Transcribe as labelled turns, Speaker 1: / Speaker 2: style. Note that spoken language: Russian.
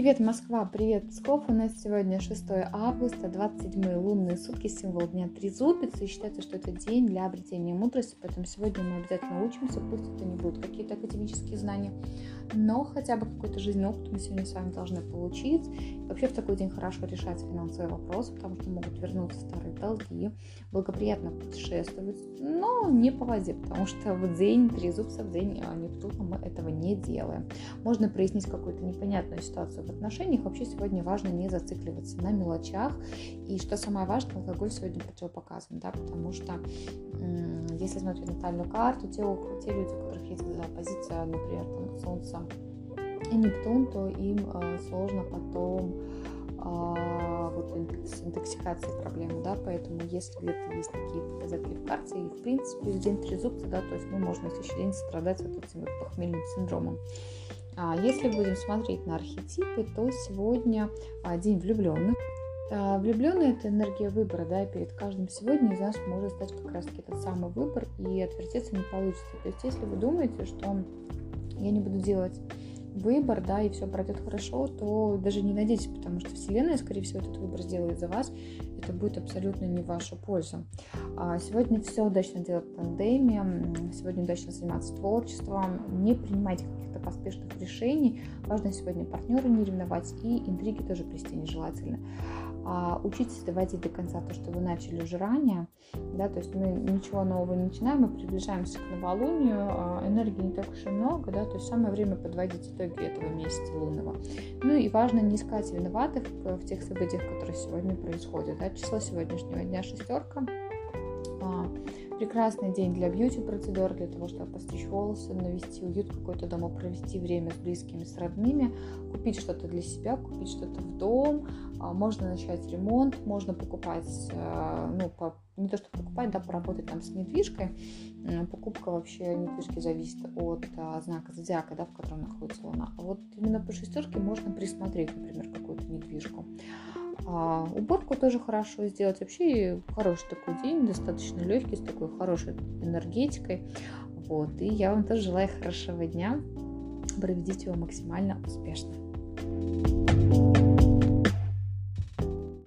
Speaker 1: Привет, Москва, привет, Псков. У нас сегодня 6 августа, 27 лунные сутки, символ дня Трезубец. И считается, что это день для обретения мудрости, поэтому сегодня мы обязательно учимся, пусть это не будут какие-то академические знания, но хотя бы какой-то жизненный опыт мы сегодня с вами должны получить. Вообще в такой день хорошо решать финансовые вопросы, потому что могут вернуться старые долги, благоприятно путешествовать, но не по воде, потому что в день Трезубца, в день Нептуна мы этого не делаем. Можно прояснить какую-то непонятную ситуацию отношениях, вообще сегодня важно не зацикливаться на мелочах. И что самое важное, алкоголь сегодня противопоказан, да, потому что если смотреть натальную карту, те, те люди, у которых есть позиция, например, там, Солнца и Нептун, то им э, сложно потом э, вот с интоксикацией проблемы, да, поэтому если где-то есть такие показатели в карте, и в принципе в день трезубца, да, то есть мы можем на следующий день страдать вот этим похмельным синдромом. А если будем смотреть на архетипы, то сегодня а, день влюбленных. А, влюбленные это энергия выбора, да, и перед каждым сегодня из нас может стать как раз таки этот самый выбор, и отвертеться не получится. То есть, если вы думаете, что я не буду делать выбор, да, и все пройдет хорошо, то даже не надейтесь, потому что Вселенная, скорее всего, этот выбор сделает за вас. Это будет абсолютно не в вашу пользу. А сегодня все удачно делать в тандеме, сегодня удачно заниматься творчеством, не принимайте каких-то поспешных решений. Важно сегодня партнера не ревновать и интриги тоже плести нежелательно а, учитесь доводить до конца то, что вы начали уже ранее, да, то есть мы ничего нового не начинаем, мы приближаемся к новолунию, а, энергии не так уж и много, да, то есть самое время подводить итоги этого месяца лунного. Ну и важно не искать виноватых в тех событиях, которые сегодня происходят, да, число сегодняшнего дня шестерка, прекрасный день для бьюти-процедур, для того, чтобы постричь волосы, навести уют какой-то дома, провести время с близкими, с родными, купить что-то для себя, купить что-то в дом, а, можно начать ремонт, можно покупать, э, ну, по, не то, что покупать, да, поработать там с недвижкой. Покупка вообще недвижки зависит от а, знака зодиака, да, в котором находится Луна. А вот именно по шестерке можно присмотреть, например, какую-то недвижку. А, уборку тоже хорошо сделать. Вообще хороший такой день, достаточно легкий, с такой хорошей энергетикой. Вот. И я вам тоже желаю хорошего дня. Проведите его максимально успешно. thank you